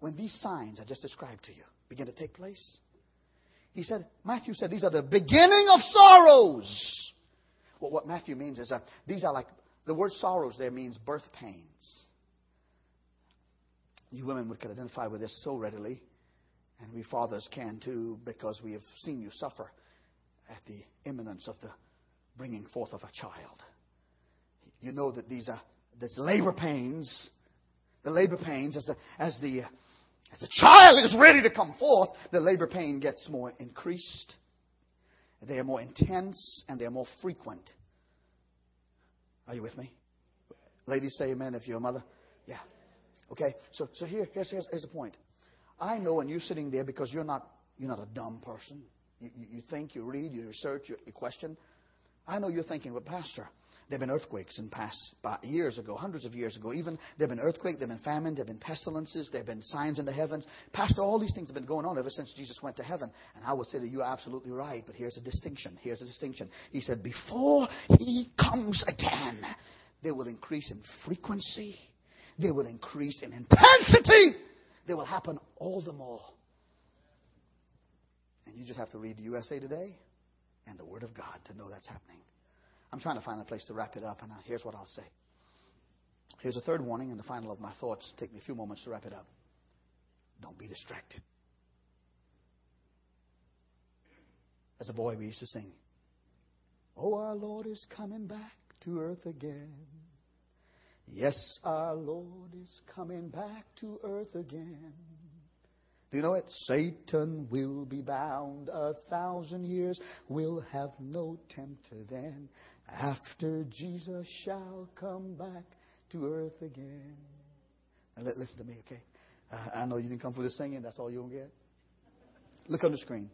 when these signs I just described to you begin to take place, he said, Matthew said, these are the beginning of sorrows. Well, what Matthew means is that these are like, the word sorrows there means birth pains. You women would could identify with this so readily, and we fathers can too, because we have seen you suffer at the imminence of the bringing forth of a child. You know that these are these labor pains, the labor pains as the as the as the child is ready to come forth, the labor pain gets more increased. They are more intense and they are more frequent. Are you with me? Ladies, say amen if you're a mother. Yeah. Okay. So, so here, here's, here's, here's the point. I know, and you're sitting there because you're not, you're not a dumb person. You, you, you think, you read, you research, you, you question. I know you're thinking, but Pastor, there have been earthquakes in past years ago, hundreds of years ago. Even there have been earthquakes, there have been famine, there have been pestilences, there have been signs in the heavens. Pastor, all these things have been going on ever since Jesus went to heaven. And I would say that you're absolutely right, but here's a distinction. Here's a distinction. He said, before he comes again, they will increase in frequency, they will increase in intensity, they will happen all the more. And you just have to read the USA Today and the Word of God to know that's happening. I'm trying to find a place to wrap it up, and uh, here's what I'll say. Here's a third warning, and the final of my thoughts. Take me a few moments to wrap it up. Don't be distracted. As a boy, we used to sing, Oh, our Lord is coming back to earth again. Yes, our Lord is coming back to earth again. Do you know it? Satan will be bound a thousand years, We'll have no tempter then after Jesus shall come back to earth again. Now, listen to me, okay? Uh, I know you didn't come for the singing. That's all you'll get. Look on the screen.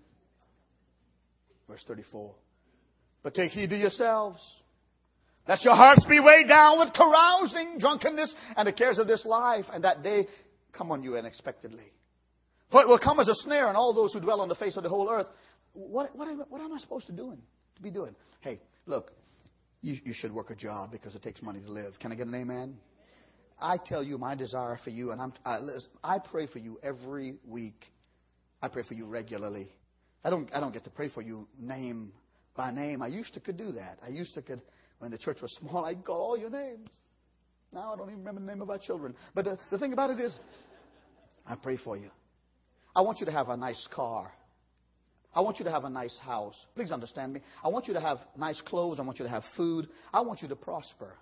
Verse 34. But take heed to yourselves. Lest your hearts be weighed down with carousing, drunkenness, and the cares of this life, and that day come on you unexpectedly. For it will come as a snare on all those who dwell on the face of the whole earth. What, what, what am I supposed to, doing, to be doing? Hey, look, you, you should work a job because it takes money to live. Can I get an amen? I tell you my desire for you, and I'm, I, I pray for you every week. I pray for you regularly. I don't, I don't get to pray for you name by name. I used to could do that. I used to could, when the church was <laughs> small, I'd call all your names. Now I don't even remember the name of our children. But the, the thing about it is, I pray for you. I want you to have a nice car. I want you to have a nice house. Please understand me. I want you to have nice clothes. I want you to have food. I want you to prosper.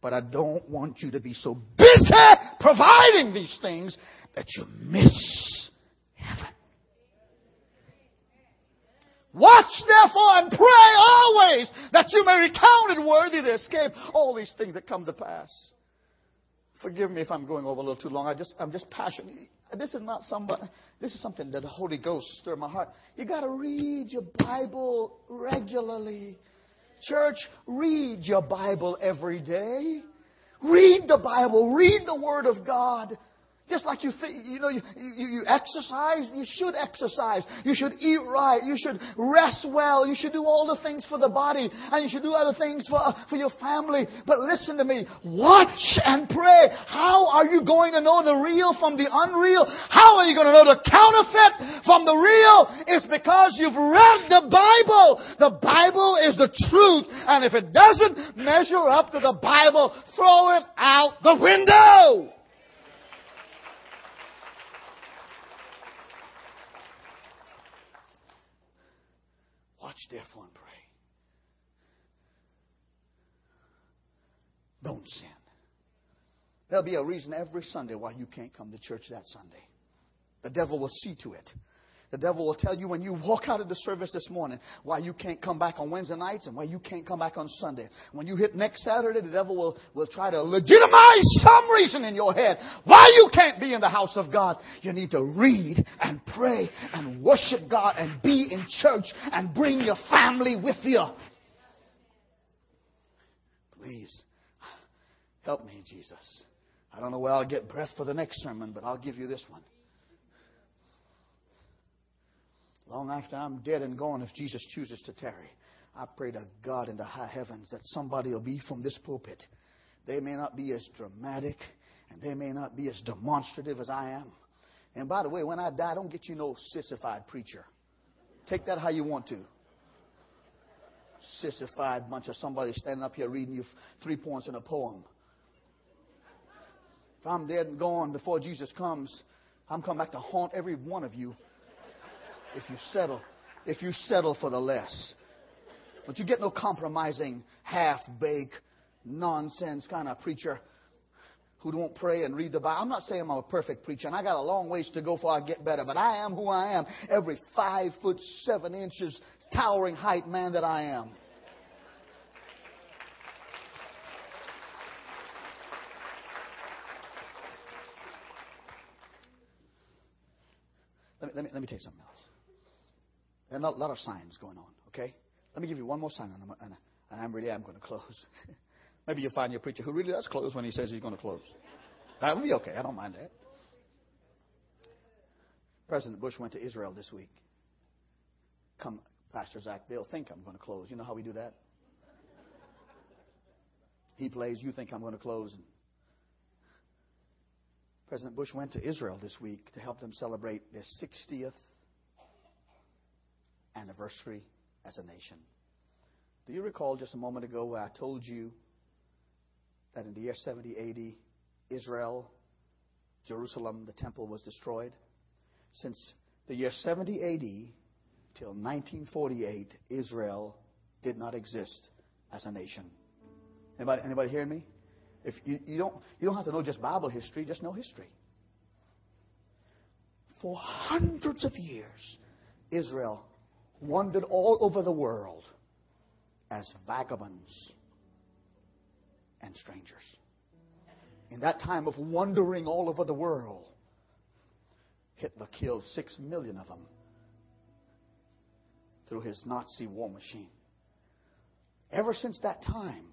But I don't want you to be so busy providing these things that you miss heaven. Watch therefore and pray always that you may be counted worthy to escape all these things that come to pass. Forgive me if I'm going over a little too long. I just, I'm just passionate. This is not somebody, this is something that the Holy Ghost stirred my heart. You got to read your Bible regularly. Church, read your Bible every day. Read the Bible. Read the Word of God. Just like you, you know, you, you, you, exercise, you should exercise. You should eat right. You should rest well. You should do all the things for the body. And you should do other things for, for your family. But listen to me. Watch and pray. How are you going to know the real from the unreal? How are you going to know the counterfeit from the real? It's because you've read the Bible. The Bible is the truth. And if it doesn't measure up to the Bible, throw it out the window. Watch therefore and pray. Don't sin. There'll be a reason every Sunday why you can't come to church that Sunday. The devil will see to it. The devil will tell you when you walk out of the service this morning why you can't come back on Wednesday nights and why you can't come back on Sunday. When you hit next Saturday, the devil will, will try to legitimize some reason in your head why you can't be in the house of God. You need to read and pray and worship God and be in church and bring your family with you. Please, help me, Jesus. I don't know where I'll get breath for the next sermon, but I'll give you this one. Long after I'm dead and gone, if Jesus chooses to tarry, I pray to God in the high heavens that somebody will be from this pulpit. They may not be as dramatic and they may not be as demonstrative as I am. And by the way, when I die, don't get you no sissified preacher. Take that how you want to. Sissified bunch of somebody standing up here reading you three points in a poem. If I'm dead and gone before Jesus comes, I'm coming back to haunt every one of you if you settle, if you settle for the less. But you get no compromising, half-baked, nonsense kind of preacher who don't pray and read the Bible. I'm not saying I'm a perfect preacher, and I got a long ways to go before I get better, but I am who I am. Every five foot seven inches towering height man that I am. Let me, let me, let me tell you something else. There a lot of signs going on, okay? Let me give you one more sign, and I'm, and I'm really am going to close. <laughs> Maybe you'll find your preacher who really does close when he says he's going to close. That will be okay. I don't mind that. President Bush went to Israel this week. Come, Pastor Zach, they'll think I'm going to close. You know how we do that? He plays, you think I'm going to close. And President Bush went to Israel this week to help them celebrate their 60th anniversary as a nation. Do you recall just a moment ago where I told you that in the year 70 AD, Israel, Jerusalem, the temple was destroyed? Since the year 70 AD till 1948, Israel did not exist as a nation. Anybody, anybody hearing me? If you, you, don't, you don't have to know just Bible history, just know history. For hundreds of years, Israel wandered all over the world as vagabonds and strangers. In that time of wandering all over the world, Hitler killed six million of them through his Nazi war machine. Ever since that time,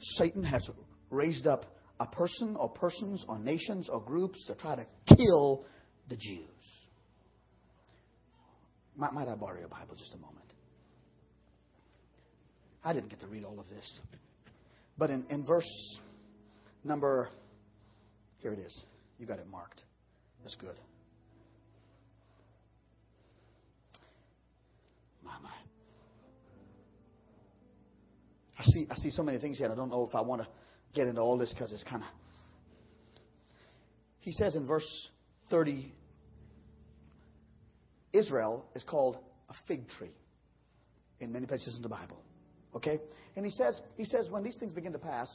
Satan has raised up a person or persons or nations or groups to try to kill the Jews. Might, might I borrow your Bible just a moment? I didn't get to read all of this. But in, in verse number, here it is. You got it marked. That's good. My, my. I see, I see so many things here. I don't know if I want to get into all this because it's kind of. He says in verse 30, Israel is called a fig tree in many places in the Bible. Okay? And he says, he says, when these things begin to pass,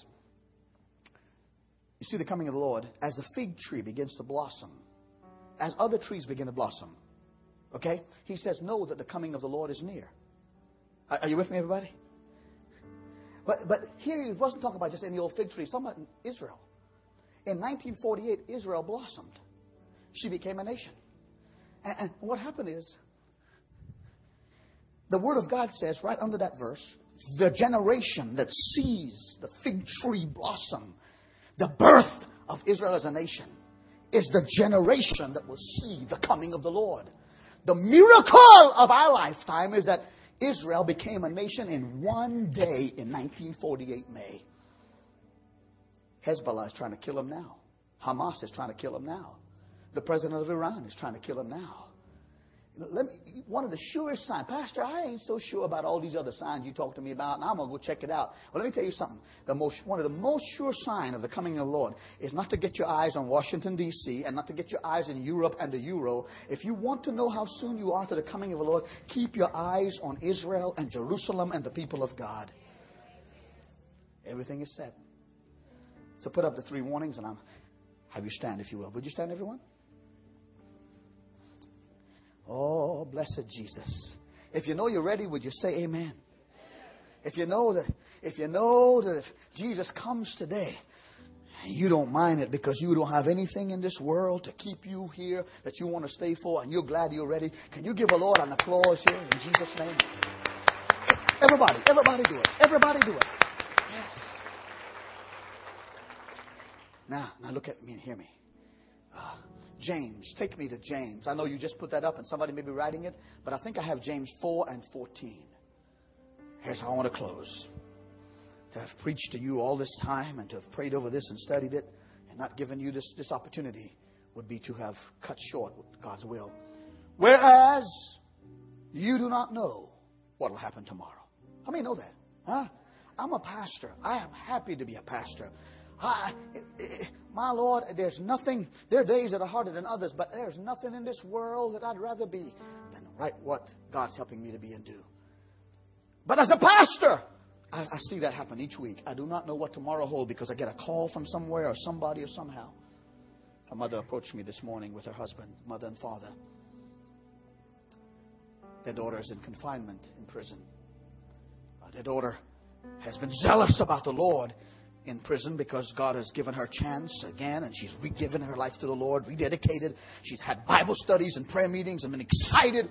you see the coming of the Lord as the fig tree begins to blossom, as other trees begin to blossom. Okay? He says, know that the coming of the Lord is near. Are you with me, everybody? But, but here he wasn't talking about just any old fig tree. He's talking about Israel. In 1948, Israel blossomed. she became a nation. And, what happened is, the Word of God says right under that verse, the generation that sees the fig tree blossom, the birth of Israel as a nation, is the generation that will see the coming of the Lord. The miracle of our lifetime is that Israel became a nation in one day in 1948 May. Hezbollah is trying to kill him now. Hamas is trying to kill him now. The president of Iran is trying to kill him now. Let me, one of the surest signs, Pastor, I ain't so sure about all these other signs you talk to me about, and I'm going to go check it out. Well, let me tell you something. The most, one of the most sure signs of the coming of the Lord is not to get your eyes on Washington, D.C., and not to get your eyes in Europe and the Euro. If you want to know how soon you are to the coming of the Lord, keep your eyes on Israel and Jerusalem and the people of God. Everything is set. So put up the three warnings, and I'm have you stand, if you will. Would you stand, everyone? Oh, blessed Jesus. If you know you're ready, would you say amen? If you know that if you know that if Jesus comes today, you don't mind it because you don't have anything in this world to keep you here that you want to stay for and you're glad you're ready. Can you give a Lord an applause here in Jesus' name? Everybody, everybody do it. Everybody do it. Yes. Now, now look at me and hear me. Uh, James, take me to James. I know you just put that up and somebody may be writing it, but I think I have James 4 and 14. Here's how I want to close. To have preached to you all this time and to have prayed over this and studied it and not given you this, this opportunity would be to have cut short God's will. Whereas you do not know what will happen tomorrow. How many know that? Huh? I'm a pastor. I am happy to be a pastor. I, my Lord, there's nothing, there are days that are harder than others, but there's nothing in this world that I'd rather be than right what God's helping me to be and do. But as a pastor, I, I see that happen each week. I do not know what tomorrow holds because I get a call from somewhere or somebody or somehow. A mother approached me this morning with her husband, mother and father. Their daughter is in confinement in prison. Uh, their daughter has been zealous about the Lord in prison because God has given her chance again and she's re-given her life to the Lord, rededicated. She's had Bible studies and prayer meetings and been excited.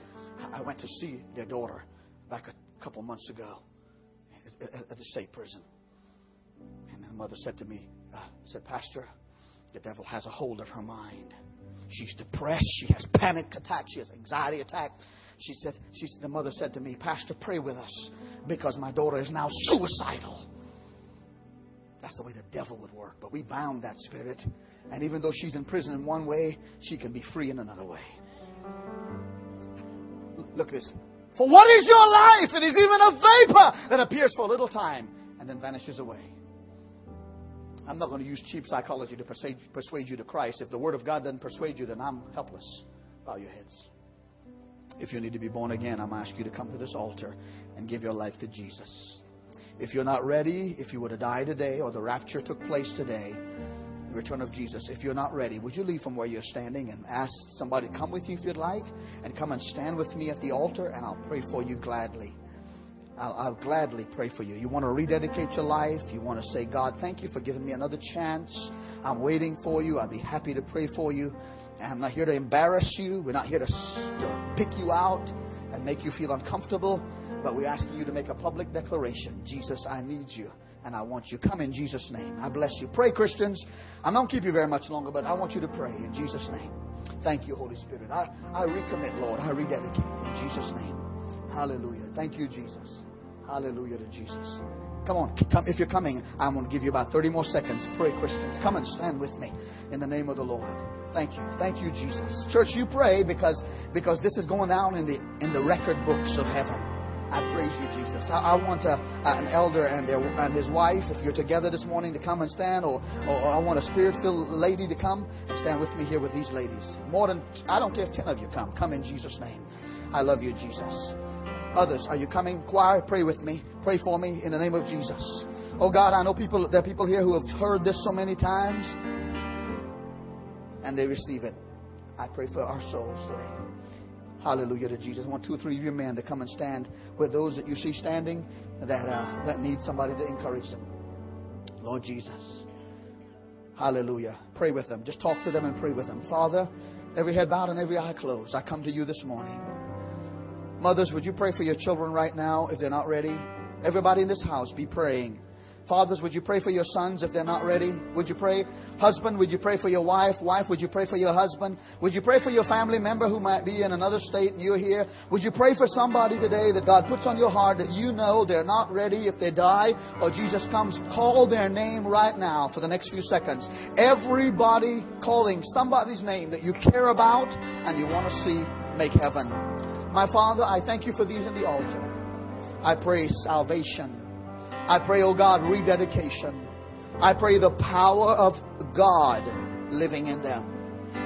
I went to see their daughter back a couple months ago at the state prison. And the mother said to me, uh, said, Pastor, the devil has a hold of her mind. She's depressed. She has panic attacks. She has anxiety attacks. She said, she, the mother said to me, Pastor, pray with us because my daughter is now suicidal. That's the way the devil would work. But we bound that spirit. And even though she's in prison in one way, she can be free in another way. Look at this. For what is your life? It is even a vapor that appears for a little time and then vanishes away. I'm not going to use cheap psychology to persuade, persuade you to Christ. If the Word of God doesn't persuade you, then I'm helpless. Bow your heads. If you need to be born again, I'm asking you to come to this altar and give your life to Jesus. If you're not ready, if you were to die today or the rapture took place today, the return of Jesus, if you're not ready, would you leave from where you're standing and ask somebody to come with you if you'd like? And come and stand with me at the altar and I'll pray for you gladly. I'll, I'll, gladly pray for you. You want to rededicate your life. You want to say, God, thank you for giving me another chance. I'm waiting for you. I'll be happy to pray for you. And I'm not here to embarrass you. We're not here to, to pick you out and make you feel uncomfortable. But we're asking you to make a public declaration Jesus, I need you and I want you. Come in Jesus' name. I bless you. Pray, Christians. I don't keep you very much longer, but I want you to pray in Jesus' name. Thank you, Holy Spirit. I, I recommit, Lord. I rededicate in Jesus' name. Hallelujah. Thank you, Jesus. Hallelujah to Jesus. Come on, come, if you're coming, I'm going to give you about 30 more seconds. Pray, Christians. Come and stand with me in the name of the Lord. Thank you. Thank you, Jesus. Church, you pray because, because this is going down in the, in the record books of heaven. I praise you, Jesus. I, I want a, an elder and, and his wife, if you're together this morning, to come and stand, or, or, or I want a spirit filled lady to come and stand with me here with these ladies. More than, I don't care if 10 of you come. Come in Jesus' name. I love you, Jesus. Others, are you coming? Choir, pray with me. Pray for me in the name of Jesus. Oh God, I know people, there are people here who have heard this so many times and they receive it. I pray for our souls today. Hallelujah to Jesus. I want two or three of you men to come and stand with those that you see standing that, uh, that need somebody to encourage them. Lord Jesus. Hallelujah. Pray with them. Just talk to them and pray with them. Father, Every head bowed and every eye closed. I come to you this morning. Mothers, would you pray for your children right now if they're not ready? Everybody in this house, be praying. Fathers, would you pray for your sons if they're not ready? Would you pray? Husband, would you pray for your wife? Wife, would you pray for your husband? Would you pray for your family member who might be in another state and you're here? Would you pray for somebody today that God puts on your heart that you know they're not ready if they die or Jesus comes? Call their name right now for the next few seconds. Everybody calling somebody's name that you care about and you want to see make heaven. My Father, I thank you for these in the altar. I pray salvation. I pray, oh God, rededication. I pray the power of God living in them.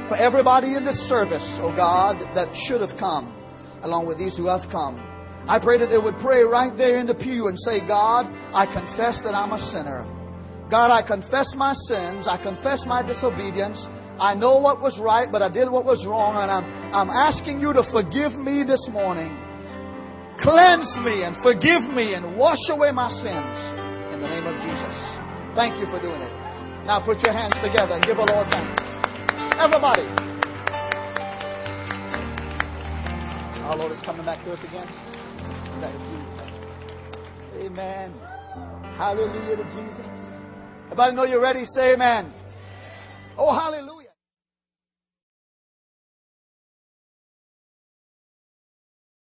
For everybody in this service, oh God, that should have come, along with these who have come, I pray that they would pray right there in the pew and say, God, I confess that I'm a sinner. God, I confess my sins. I confess my disobedience. I know what was right, but I did what was wrong, and I'm, I'm asking you to forgive me this morning. Cleanse me and forgive me and wash away my sins in the name of Jesus. Thank you for doing it. Now put your hands together and give the Lord thanks. Everybody. Our Lord is coming back to earth again. Amen. Hallelujah to Jesus. Everybody know you're ready? Say amen. Oh, hallelujah.